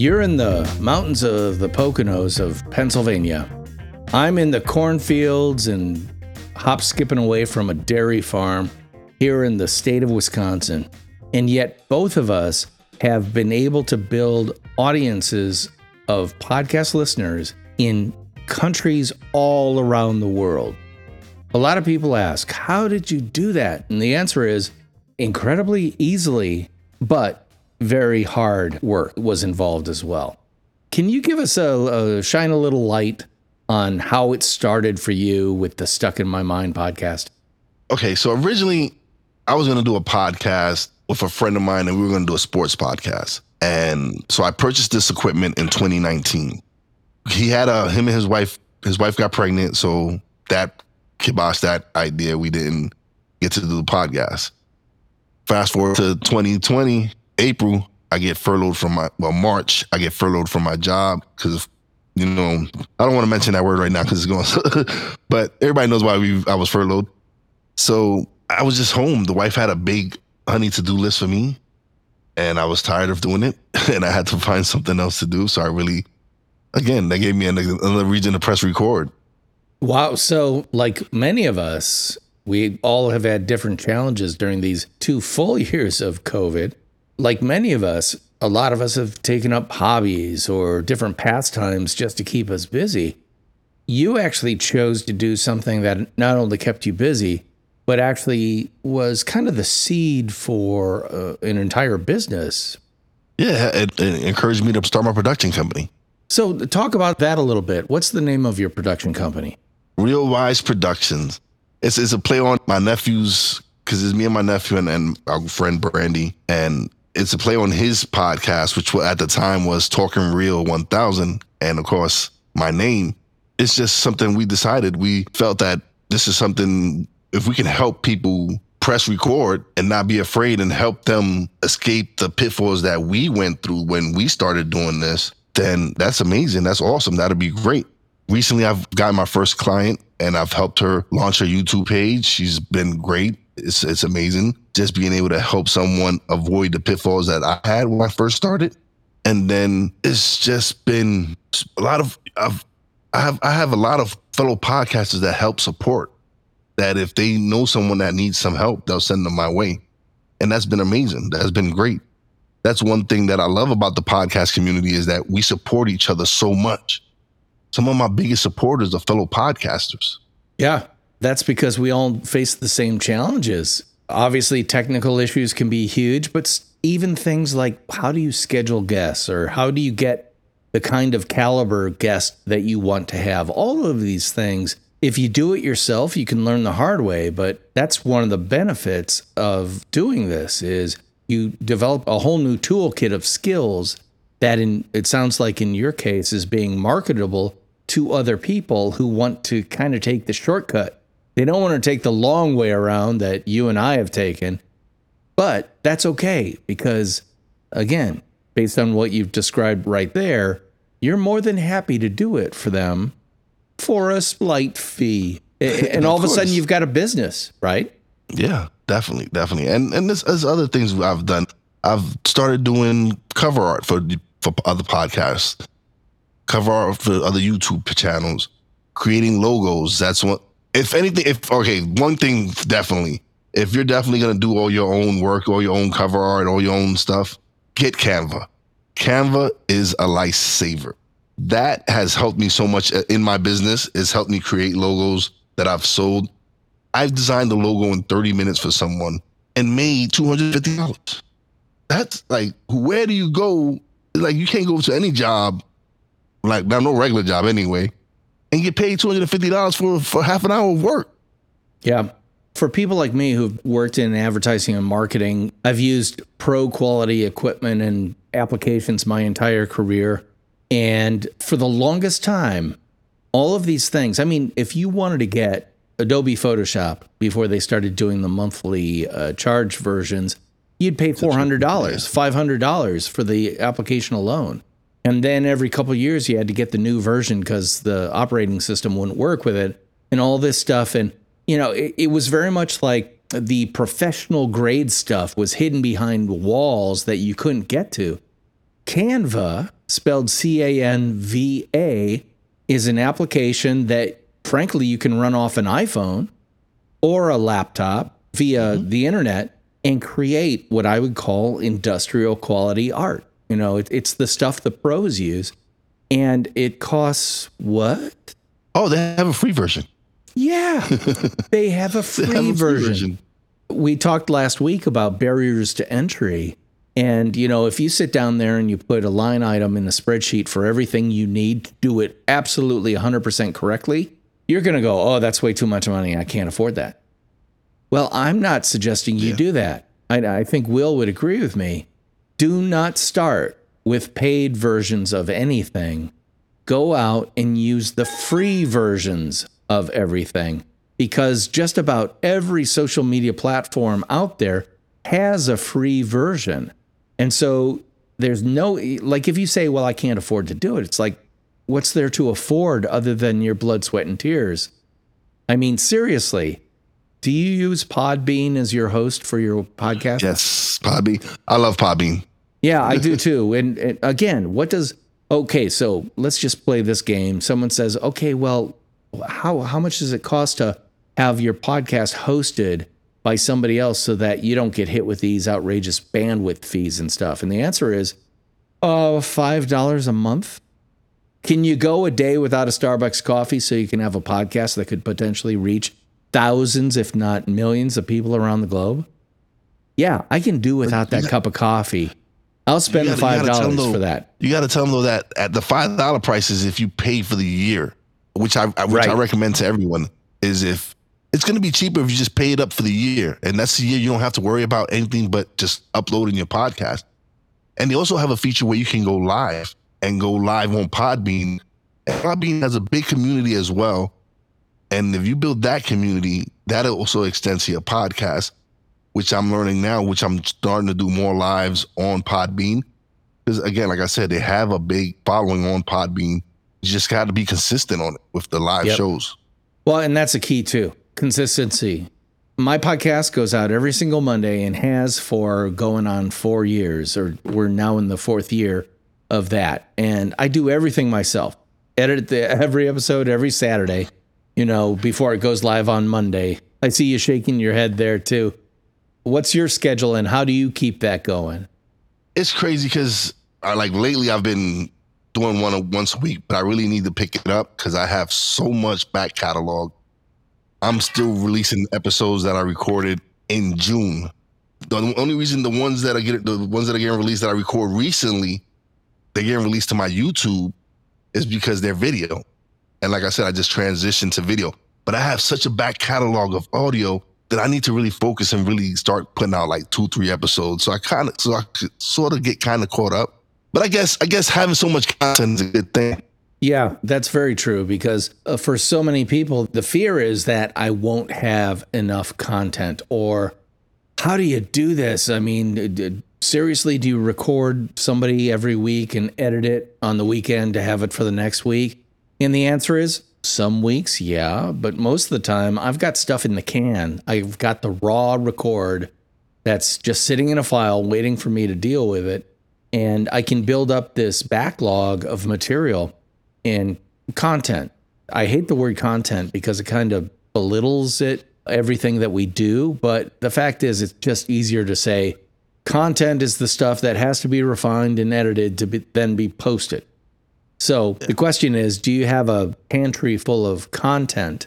You're in the mountains of the Poconos of Pennsylvania. I'm in the cornfields and hop skipping away from a dairy farm here in the state of Wisconsin. And yet, both of us have been able to build audiences of podcast listeners in countries all around the world. A lot of people ask, How did you do that? And the answer is incredibly easily, but very hard work was involved as well. Can you give us a, a shine a little light on how it started for you with the Stuck in My Mind podcast? Okay, so originally I was going to do a podcast with a friend of mine and we were going to do a sports podcast. And so I purchased this equipment in 2019. He had a him and his wife his wife got pregnant, so that kiboshed that idea. We didn't get to do the podcast. Fast forward to 2020, April, I get furloughed from my well March. I get furloughed from my job because you know I don't want to mention that word right now because it's going. but everybody knows why we I was furloughed. So I was just home. The wife had a big honey to do list for me, and I was tired of doing it, and I had to find something else to do. So I really, again, they gave me another reason to press record. Wow. So, like many of us, we all have had different challenges during these two full years of COVID like many of us, a lot of us have taken up hobbies or different pastimes just to keep us busy. You actually chose to do something that not only kept you busy, but actually was kind of the seed for uh, an entire business. Yeah, it, it encouraged me to start my production company. So, talk about that a little bit. What's the name of your production company? Real Wise Productions. It's, it's a play on my nephew's because it's me and my nephew and, and our friend Brandy, and it's a play on his podcast, which at the time was Talking Real 1000. And of course, my name. It's just something we decided. We felt that this is something, if we can help people press record and not be afraid and help them escape the pitfalls that we went through when we started doing this, then that's amazing. That's awesome. That'd be great. Recently, I've got my first client and I've helped her launch her YouTube page. She's been great. It's it's amazing just being able to help someone avoid the pitfalls that I had when I first started. And then it's just been a lot of I've I have I have a lot of fellow podcasters that help support that if they know someone that needs some help, they'll send them my way. And that's been amazing. That's been great. That's one thing that I love about the podcast community is that we support each other so much. Some of my biggest supporters are fellow podcasters. Yeah. That's because we all face the same challenges. Obviously, technical issues can be huge, but even things like how do you schedule guests or how do you get the kind of caliber guest that you want to have? All of these things, if you do it yourself, you can learn the hard way, but that's one of the benefits of doing this is you develop a whole new toolkit of skills that in it sounds like in your case is being marketable to other people who want to kind of take the shortcut they don't want to take the long way around that you and I have taken. But that's okay because, again, based on what you've described right there, you're more than happy to do it for them for a slight fee. And all of, of a sudden, you've got a business, right? Yeah, definitely, definitely. And and there's, there's other things I've done. I've started doing cover art for for other podcasts, cover art for other YouTube channels, creating logos. That's what if anything, if okay, one thing definitely, if you're definitely gonna do all your own work, all your own cover art, all your own stuff, get Canva. Canva is a lifesaver. That has helped me so much uh, in my business. It's helped me create logos that I've sold. I've designed a logo in 30 minutes for someone and made $250. That's like, where do you go? Like, you can't go to any job, like, not no regular job anyway, and get paid $250 for, for half an hour of work. Yeah. For people like me who've worked in advertising and marketing, I've used pro quality equipment and applications my entire career. And for the longest time, all of these things, I mean, if you wanted to get Adobe Photoshop before they started doing the monthly uh, charge versions, you'd pay $400, $500 for the application alone. And then every couple years, you had to get the new version because the operating system wouldn't work with it and all this stuff. And, you know, it, it was very much like the professional grade stuff was hidden behind walls that you couldn't get to. Canva spelled C A N V A, is an application that, frankly, you can run off an iPhone or a laptop via mm-hmm. the internet and create what I would call industrial quality art. You know, it, it's the stuff the pros use, and it costs what? Oh, they have a free version. Yeah, they have a free, have a free version. version. We talked last week about barriers to entry. And, you know, if you sit down there and you put a line item in the spreadsheet for everything you need to do it absolutely 100% correctly, you're going to go, oh, that's way too much money. I can't afford that. Well, I'm not suggesting you yeah. do that. I, I think Will would agree with me. Do not start with paid versions of anything. Go out and use the free versions of everything because just about every social media platform out there has a free version. And so there's no, like, if you say, well, I can't afford to do it, it's like, what's there to afford other than your blood, sweat, and tears? I mean, seriously, do you use Podbean as your host for your podcast? Yes, Podbean. I love Podbean. Yeah, I do too. And, and, again, what does okay? So let's just play this game. Someone says, okay, well, how how much does it cost to have your podcast hosted by somebody else so that you don't get hit with these outrageous bandwidth fees and stuff? And the answer is, uh, five dollars a month. Can you go a day without a Starbucks coffee so you can have a podcast that could potentially reach thousands, if not millions, of people around the globe? Yeah, I can do without that cup of coffee. I'll spend gotta, the five dollars for that. You got to tell them though that at the five dollar prices, if you pay for the year, which I which right. I recommend to everyone is if it's going to be cheaper if you just pay it up for the year, and that's the year you don't have to worry about anything but just uploading your podcast. And they also have a feature where you can go live and go live on Podbean. And Podbean has a big community as well and if you build that community, that also extends to your podcast, which I'm learning now, which I'm starting to do more lives on Podbean. Because again, like I said, they have a big following on Podbean. You just got to be consistent on it with the live yep. shows. Well, and that's a key too consistency. My podcast goes out every single Monday and has for going on four years, or we're now in the fourth year of that. And I do everything myself, edit the, every episode every Saturday you know, before it goes live on Monday. I see you shaking your head there too. What's your schedule and how do you keep that going? It's crazy because I like lately I've been doing one once a week, but I really need to pick it up because I have so much back catalog. I'm still releasing episodes that I recorded in June. The only reason the ones that I get the ones that are getting released that I record recently, they're getting released to my YouTube is because they're video. And like I said, I just transitioned to video. But I have such a back catalog of audio that I need to really focus and really start putting out like two, three episodes. So I kind of, so I sort of get kind of caught up. But I guess, I guess having so much content is a good thing. Yeah, that's very true because uh, for so many people, the fear is that I won't have enough content or how do you do this? I mean, seriously, do you record somebody every week and edit it on the weekend to have it for the next week? And the answer is some weeks, yeah, but most of the time I've got stuff in the can. I've got the raw record that's just sitting in a file waiting for me to deal with it. And I can build up this backlog of material and content. I hate the word content because it kind of belittles it, everything that we do. But the fact is, it's just easier to say content is the stuff that has to be refined and edited to be, then be posted. So the question is do you have a pantry full of content?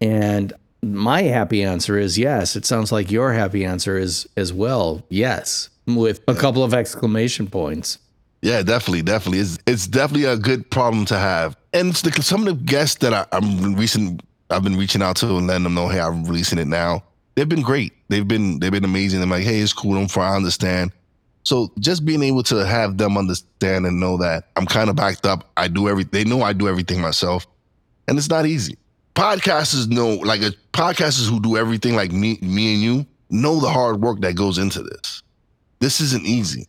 And my happy answer is yes. It sounds like your happy answer is as well. Yes, with a couple of exclamation points. Yeah, definitely, definitely. It's it's definitely a good problem to have. And the, some of the guests that I, am recent, I've been reaching out to and letting them know, hey, I'm releasing it now. They've been great. They've been they've been amazing. I'm like, hey, it's cool. Don't I understand. So just being able to have them understand and know that I'm kind of backed up. I do everything. They know I do everything myself, and it's not easy. Podcasters know, like a, podcasters who do everything like me, me and you know the hard work that goes into this. This isn't easy.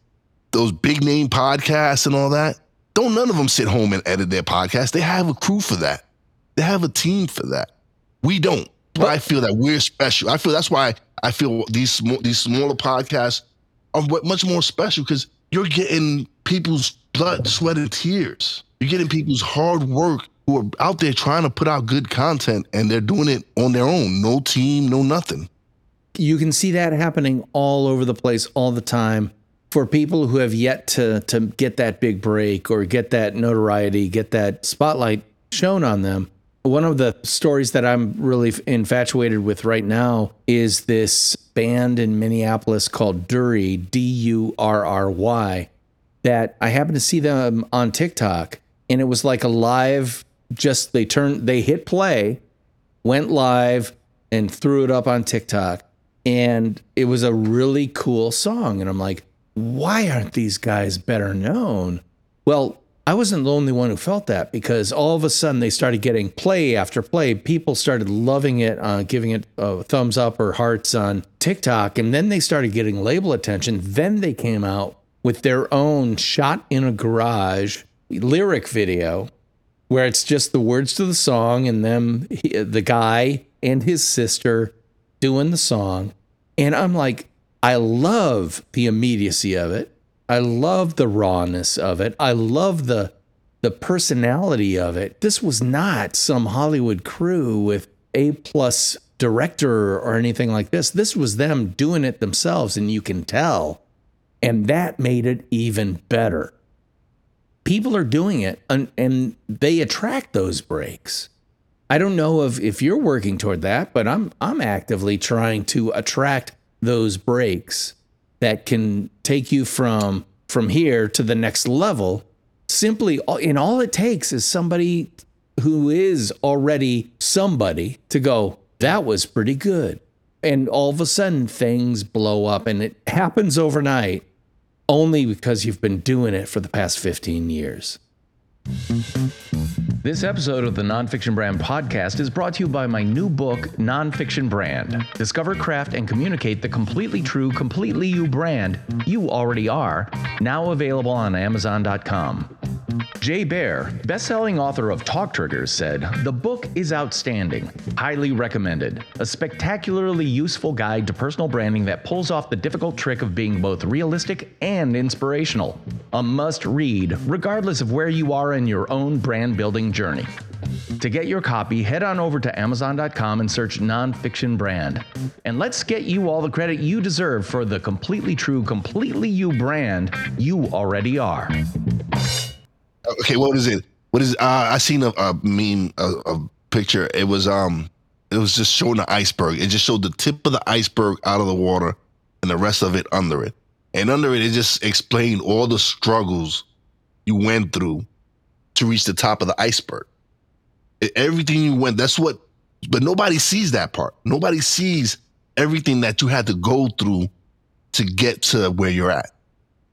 Those big name podcasts and all that, don't none of them sit home and edit their podcast. They have a crew for that. They have a team for that. We don't. But I feel that we're special. I feel that's why I feel these these smaller podcasts are much more special because you're getting people's blood, sweat, and tears. You're getting people's hard work who are out there trying to put out good content and they're doing it on their own. No team, no nothing. You can see that happening all over the place all the time for people who have yet to to get that big break or get that notoriety, get that spotlight shown on them. One of the stories that I'm really infatuated with right now is this band in Minneapolis called Durry, D U R R Y, that I happened to see them on TikTok and it was like a live just they turned they hit play, went live and threw it up on TikTok and it was a really cool song and I'm like, "Why aren't these guys better known?" Well, I wasn't the only one who felt that because all of a sudden they started getting play after play. People started loving it, uh, giving it thumbs up or hearts on TikTok, and then they started getting label attention. Then they came out with their own shot in a garage lyric video where it's just the words to the song and them, the guy and his sister doing the song. And I'm like, I love the immediacy of it. I love the rawness of it. I love the the personality of it. This was not some Hollywood crew with A plus director or anything like this. This was them doing it themselves, and you can tell. And that made it even better. People are doing it and, and they attract those breaks. I don't know if, if you're working toward that, but I'm I'm actively trying to attract those breaks that can take you from from here to the next level simply and all it takes is somebody who is already somebody to go that was pretty good. And all of a sudden things blow up and it happens overnight only because you've been doing it for the past 15 years this episode of the Nonfiction Brand podcast is brought to you by my new book, Nonfiction Brand. Discover, craft, and communicate the completely true, completely you brand you already are, now available on Amazon.com. Jay Baer, best-selling author of Talk Triggers, said, "The book is outstanding, highly recommended. A spectacularly useful guide to personal branding that pulls off the difficult trick of being both realistic and inspirational. A must-read, regardless of where you are in your own brand building journey." To get your copy, head on over to Amazon.com and search Nonfiction Brand. And let's get you all the credit you deserve for the completely true, completely you brand you already are. Okay, what is it? What is? Uh, I seen a, a meme, a, a picture. It was um, it was just showing the iceberg. It just showed the tip of the iceberg out of the water, and the rest of it under it. And under it, it just explained all the struggles you went through to reach the top of the iceberg. Everything you went. That's what. But nobody sees that part. Nobody sees everything that you had to go through to get to where you're at.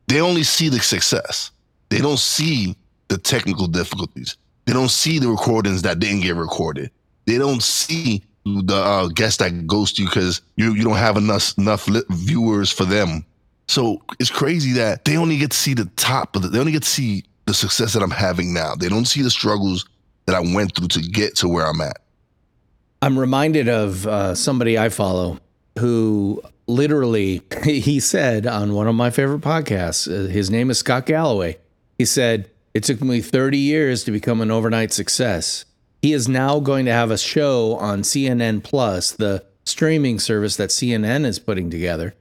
They only see the success. They don't see the technical difficulties. They don't see the recordings that didn't get recorded. They don't see the uh, guest that goes to you because you you don't have enough enough viewers for them. So it's crazy that they only get to see the top the, they only get to see the success that I'm having now. They don't see the struggles that I went through to get to where I'm at. I'm reminded of uh, somebody I follow who literally he said on one of my favorite podcasts. Uh, his name is Scott Galloway. He said it took me 30 years to become an overnight success. He is now going to have a show on CNN Plus, the streaming service that CNN is putting together.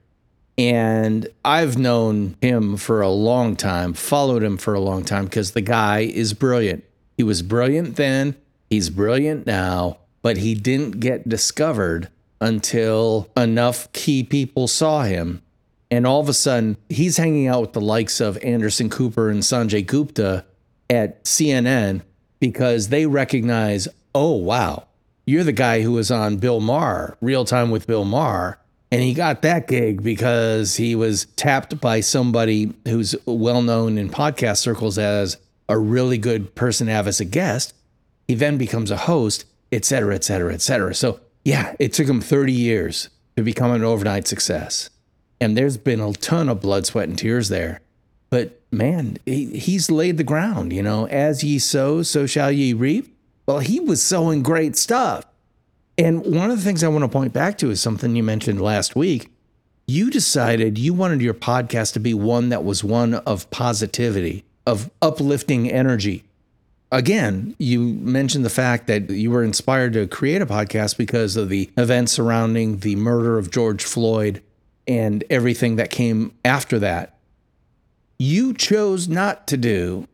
And I've known him for a long time, followed him for a long time because the guy is brilliant. He was brilliant then, he's brilliant now, but he didn't get discovered until enough key people saw him and all of a sudden, he's hanging out with the likes of Anderson Cooper and Sanjay Gupta at CNN because they recognize, oh, wow, you're the guy who was on Bill Maher, Real Time with Bill Maher. And he got that gig because he was tapped by somebody who's well known in podcast circles as a really good person to have as a guest. He then becomes a host, et cetera, et cetera, et cetera. So, yeah, it took him 30 years to become an overnight success. And there's been a ton of blood, sweat, and tears there. But man, he, he's laid the ground, you know, as ye sow, so shall ye reap. Well, he was sowing great stuff. And one of the things I want to point back to is something you mentioned last week you decided you wanted your podcast to be one that was one of positivity, of uplifting energy. Again, you mentioned the fact that you were inspired to create a podcast because of the events surrounding the murder of George Floyd and everything that came after that. You chose not to do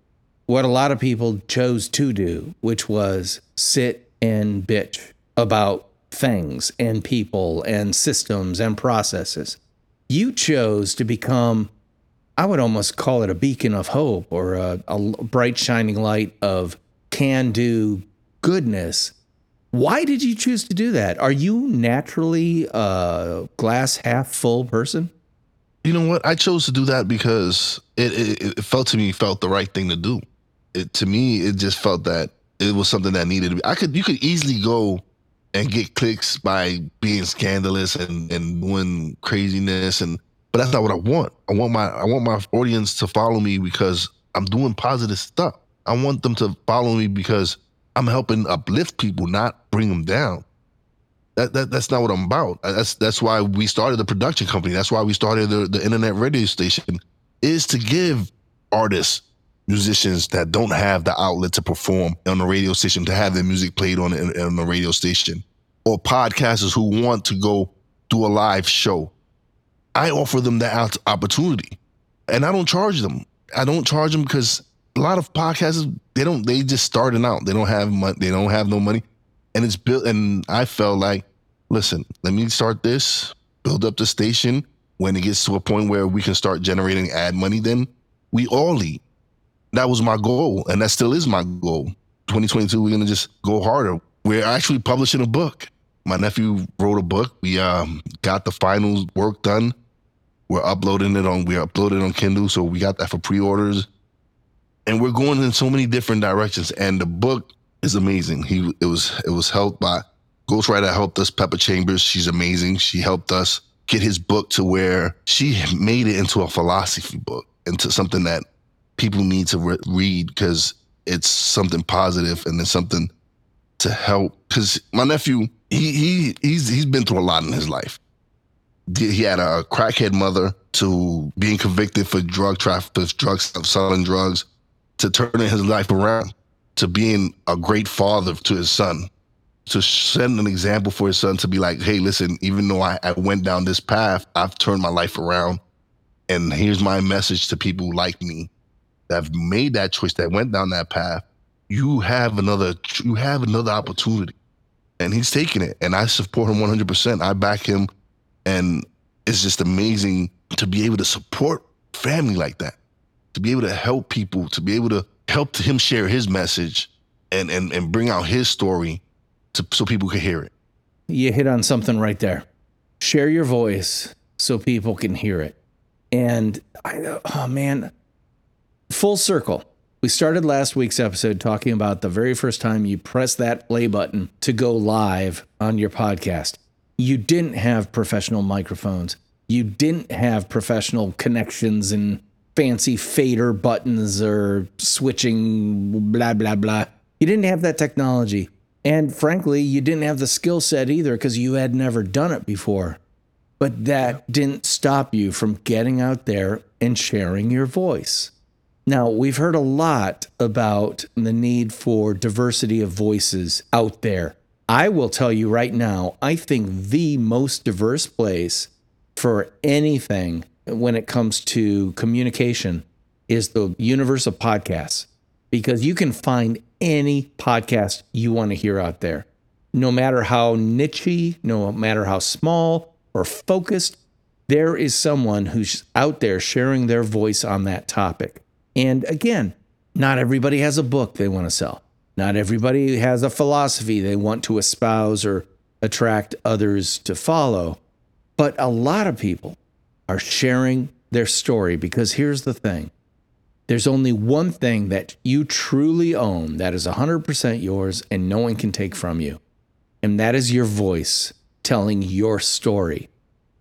what a lot of people chose to do, which was sit and bitch about things and people and systems and processes. You chose to become, I would almost call it a beacon of hope or a, a bright shining light of can do goodness. Why did you choose to do that? Are you naturally a glass half full person? You know what? I chose to do that because it, it, it felt to me felt the right thing to do. It to me, it just felt that it was something that needed to be. I could you could easily go and get clicks by being scandalous and and doing craziness and but that's not what I want. I want my I want my audience to follow me because I'm doing positive stuff. I want them to follow me because I'm helping uplift people, not bring them down. That, that that's not what I'm about. Uh, that's that's why we started the production company. That's why we started the, the internet radio station, is to give artists musicians that don't have the outlet to perform on the radio station to have their music played on on the radio station, or podcasters who want to go do a live show. I offer them that opportunity, and I don't charge them. I don't charge them because a lot of podcasters they don't they just starting out. They don't have money. They don't have no money, and it's built. And I felt like, listen, let me start this, build up the station. When it gets to a point where we can start generating ad money, then we all eat that was my goal, and that still is my goal. 2022, we're gonna just go harder. We're actually publishing a book. My nephew wrote a book. We um, got the final work done. We're uploading it on. We're uploading on Kindle, so we got that for pre-orders. And we're going in so many different directions. And the book is amazing. He it was it was helped by Ghostwriter helped us. Pepper Chambers, she's amazing. She helped us get his book to where she made it into a philosophy book, into something that people need to re- read because it's something positive and it's something to help. Because my nephew, he he he's he's been through a lot in his life. He had a crackhead mother to being convicted for drug trafficking, drugs, selling drugs, to turning his life around, to being a great father to his son, to send an example for his son to be like, hey, listen, even though I, I went down this path, I've turned my life around. And here's my message to people like me that have made that choice, that went down that path, you have another you have another opportunity. And he's taking it. And I support him 100%. I back him. And it's just amazing to be able to support family like that, to be able to help people, to be able to help him share his message and, and, and bring out his story to, so people could hear it. You hit on something right there. Share your voice so people can hear it. And I, oh man, full circle. We started last week's episode talking about the very first time you press that play button to go live on your podcast. You didn't have professional microphones. You didn't have professional connections and fancy fader buttons or switching, blah, blah, blah. You didn't have that technology. And frankly, you didn't have the skill set either because you had never done it before. But that didn't stop you from getting out there and sharing your voice. Now, we've heard a lot about the need for diversity of voices out there. I will tell you right now, I think the most diverse place for anything when it comes to communication is the universe of podcasts because you can find any podcast you want to hear out there. No matter how nichey, no matter how small or focused, there is someone who's out there sharing their voice on that topic. And again, not everybody has a book they want to sell. Not everybody has a philosophy they want to espouse or attract others to follow. But a lot of people are sharing their story because here's the thing there's only one thing that you truly own that is 100% yours and no one can take from you. And that is your voice telling your story.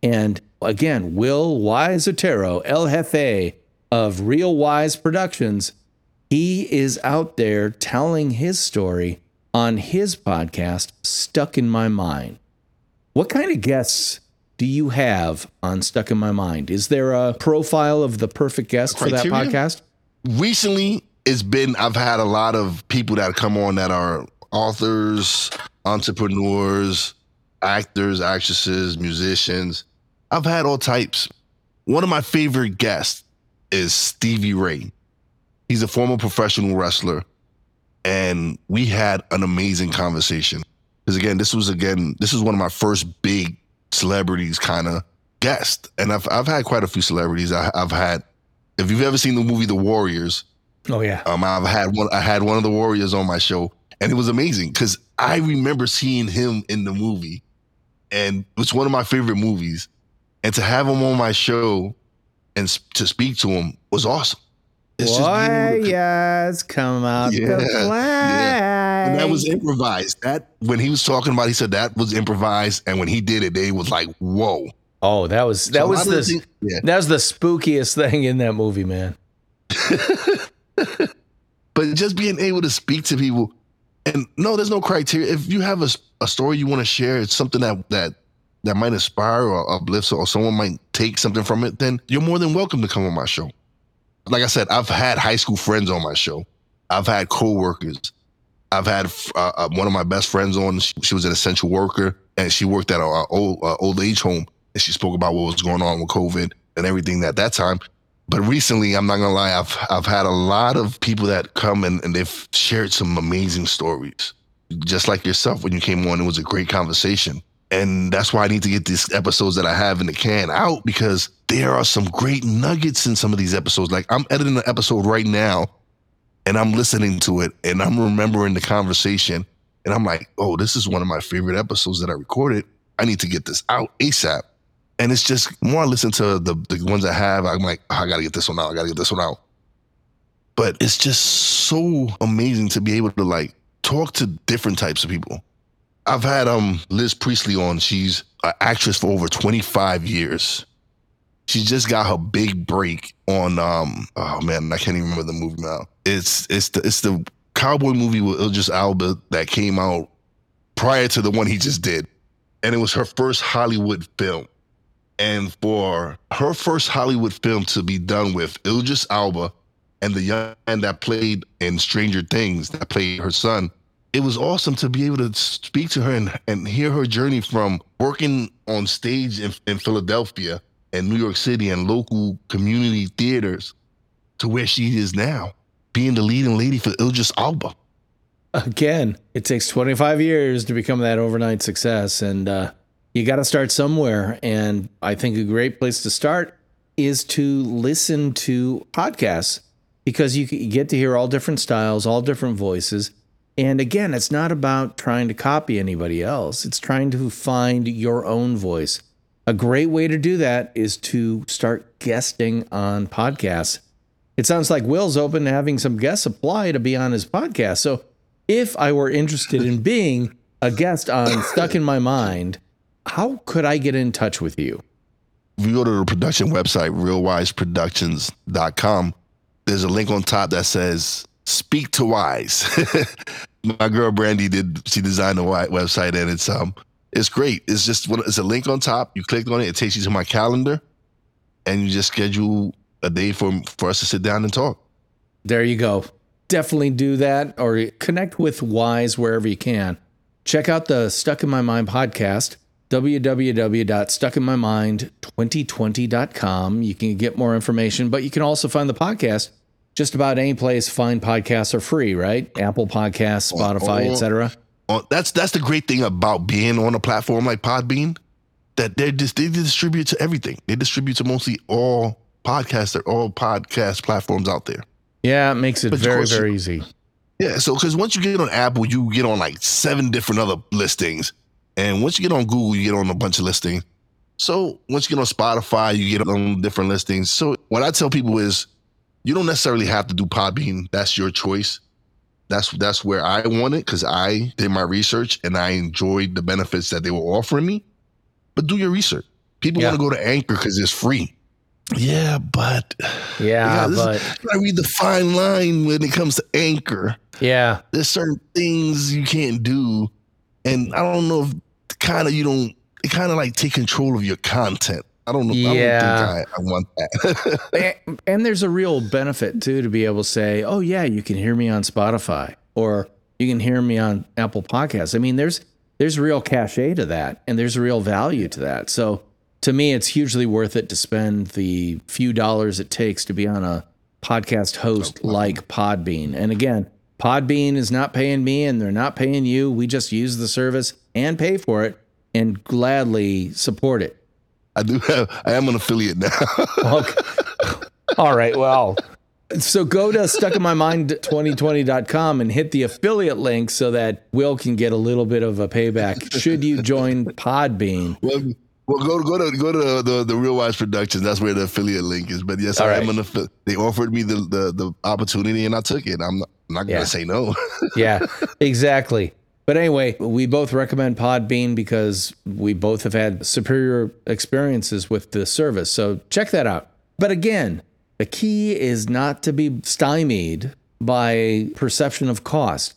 And again, Will Wise Otero, El Jefe, of Real Wise Productions, he is out there telling his story on his podcast, Stuck in My Mind. What kind of guests do you have on Stuck in My Mind? Is there a profile of the perfect guest for that podcast? recently it's been I've had a lot of people that come on that are authors, entrepreneurs, actors, actresses, musicians. I've had all types. One of my favorite guests is Stevie Ray. He's a former professional wrestler and we had an amazing conversation. Because again, this was again, this was one of my first big celebrities kind of guest. And I've I've had quite a few celebrities. I, I've had if you've ever seen the movie The Warriors, Oh yeah. um, I've had one. I had one of the Warriors on my show, and it was amazing because I remember seeing him in the movie, and it's one of my favorite movies. And to have him on my show and to speak to him was awesome. It's just being able to- Warriors come out Yeah, to play. And that was improvised. That when he was talking about, it, he said that was improvised, and when he did it, they was like, "Whoa!" Oh, that was that So was lot the things- yeah. that was the spookiest thing in that movie, man. but just being able to speak to people and no there's no criteria if you have a, a story you want to share it's something that that that might inspire or uplift or someone might take something from it then you're more than welcome to come on my show like i said i've had high school friends on my show i've had co-workers i've had uh, uh, one of my best friends on she, she was an essential worker and she worked at a, a old, old age home and she spoke about what was going on with covid and everything at that time but recently, I'm not gonna lie, I've I've had a lot of people that come and, and they've shared some amazing stories. Just like yourself, when you came on, it was a great conversation. And that's why I need to get these episodes that I have in the can out because there are some great nuggets in some of these episodes. Like I'm editing an episode right now and I'm listening to it and I'm remembering the conversation. And I'm like, oh, this is one of my favorite episodes that I recorded. I need to get this out ASAP. And it's just more I listen to the the ones I have, I'm like, oh, I gotta get this one out. I gotta get this one out. But it's just so amazing to be able to like talk to different types of people. I've had um Liz Priestley on. She's an actress for over 25 years. She just got her big break on um oh man, I can't even remember the movie now. It's it's the it's the cowboy movie with Idris Elba that came out prior to the one he just did. And it was her first Hollywood film. And for her first Hollywood film to be done with Idris Elba and the young man that played in Stranger Things, that played her son, it was awesome to be able to speak to her and, and hear her journey from working on stage in, in Philadelphia and New York City and local community theaters to where she is now, being the leading lady for Idris Elba. Again, it takes 25 years to become that overnight success, and uh, you got to start somewhere. And I think a great place to start is to listen to podcasts because you get to hear all different styles, all different voices. And again, it's not about trying to copy anybody else, it's trying to find your own voice. A great way to do that is to start guesting on podcasts. It sounds like Will's open to having some guests apply to be on his podcast. So if I were interested in being a guest on Stuck in My Mind, how could I get in touch with you? If you go to the production website, realwiseproductions.com, there's a link on top that says speak to wise. My girl Brandy did she designed the website and it's um it's great. It's just one it's a link on top. You click on it, it takes you to my calendar and you just schedule a day for for us to sit down and talk. There you go. Definitely do that or connect with Wise wherever you can. Check out the Stuck in My Mind podcast, www.stuckinmymind2020.com. You can get more information, but you can also find the podcast just about any place fine podcasts are free, right? Apple Podcasts, Spotify, etc. That's that's the great thing about being on a platform like Podbean, that they just they distribute to everything. They distribute to mostly all podcasts, or all podcast platforms out there. Yeah, it makes it But very, you- very easy. Yeah, so because once you get on Apple, you get on like seven different other listings, and once you get on Google, you get on a bunch of listings. So once you get on Spotify, you get on different listings. So what I tell people is, you don't necessarily have to do Podbean. That's your choice. That's that's where I want it because I did my research and I enjoyed the benefits that they were offering me. But do your research. People Yeah. want to go to Anchor because it's free. Yeah, but Yeah, Yeah, this is- but I read the fine line when it comes to Anchor yeah, there's certain things you can't do and i don't know if kind of you don't they kind of like take control of your content. I don't know. Yeah. I I, I want that. and, and there's a real benefit too to be able to say, "Oh yeah, you can hear me on Spotify or you can hear me on Apple Podcasts." I mean, there's there's real cachet to that and there's real value to that. So to me, it's hugely worth it to spend the few dollars it takes to be on a podcast host like Podbean. And again, Podbean is not paying me and they're not paying you. We just use the service and pay for it and gladly support it. I do have. I am an affiliate now. Okay. All right. Well, so go to stuckinmymind2020.com and hit the affiliate link so that Will can get a little bit of a payback should you join Podbean. well, well, go go to go to the, the, Real Wise Productions. That's where the affiliate link is. But yes, All I right. am an affiliate. They offered me the, the the opportunity, and I took it. I'm not, I'm not Yeah. gonna say no. Yeah, exactly. But anyway, we both recommend Podbean because we both have had superior experiences with the service. So check that out. But again, the key is not to be stymied by perception of cost.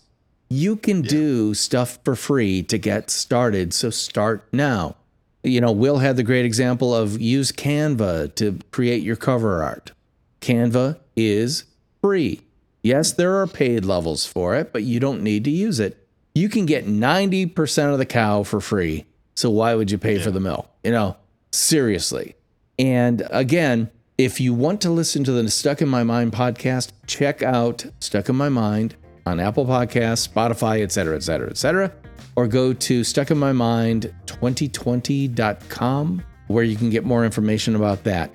You can do stuff for free to get started. So start now. You know, Will had the great example of use Canva to create your cover art. Canva is free. Yes, there are paid levels for it, but you don't need to use it. You can get 90% of the cow for free. So why would you pay for the milk? You know, seriously. And again, if you want to listen to the Stuck in My Mind podcast, check out Stuck in My Mind on Apple Podcasts, Spotify, et cetera, et cetera, et cetera. Or go to stuckinmymind2020.com where you can get more information about that.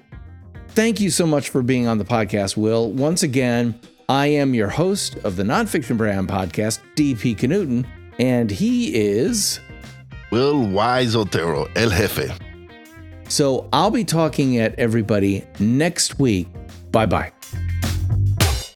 Thank you so much for being on the podcast, Will. Once again, I am your host of the Nonfiction Brand podcast, DP Knudten, and he is. Will Wise Otero, El Jefe. So I'll be talking at everybody next week. Bye bye.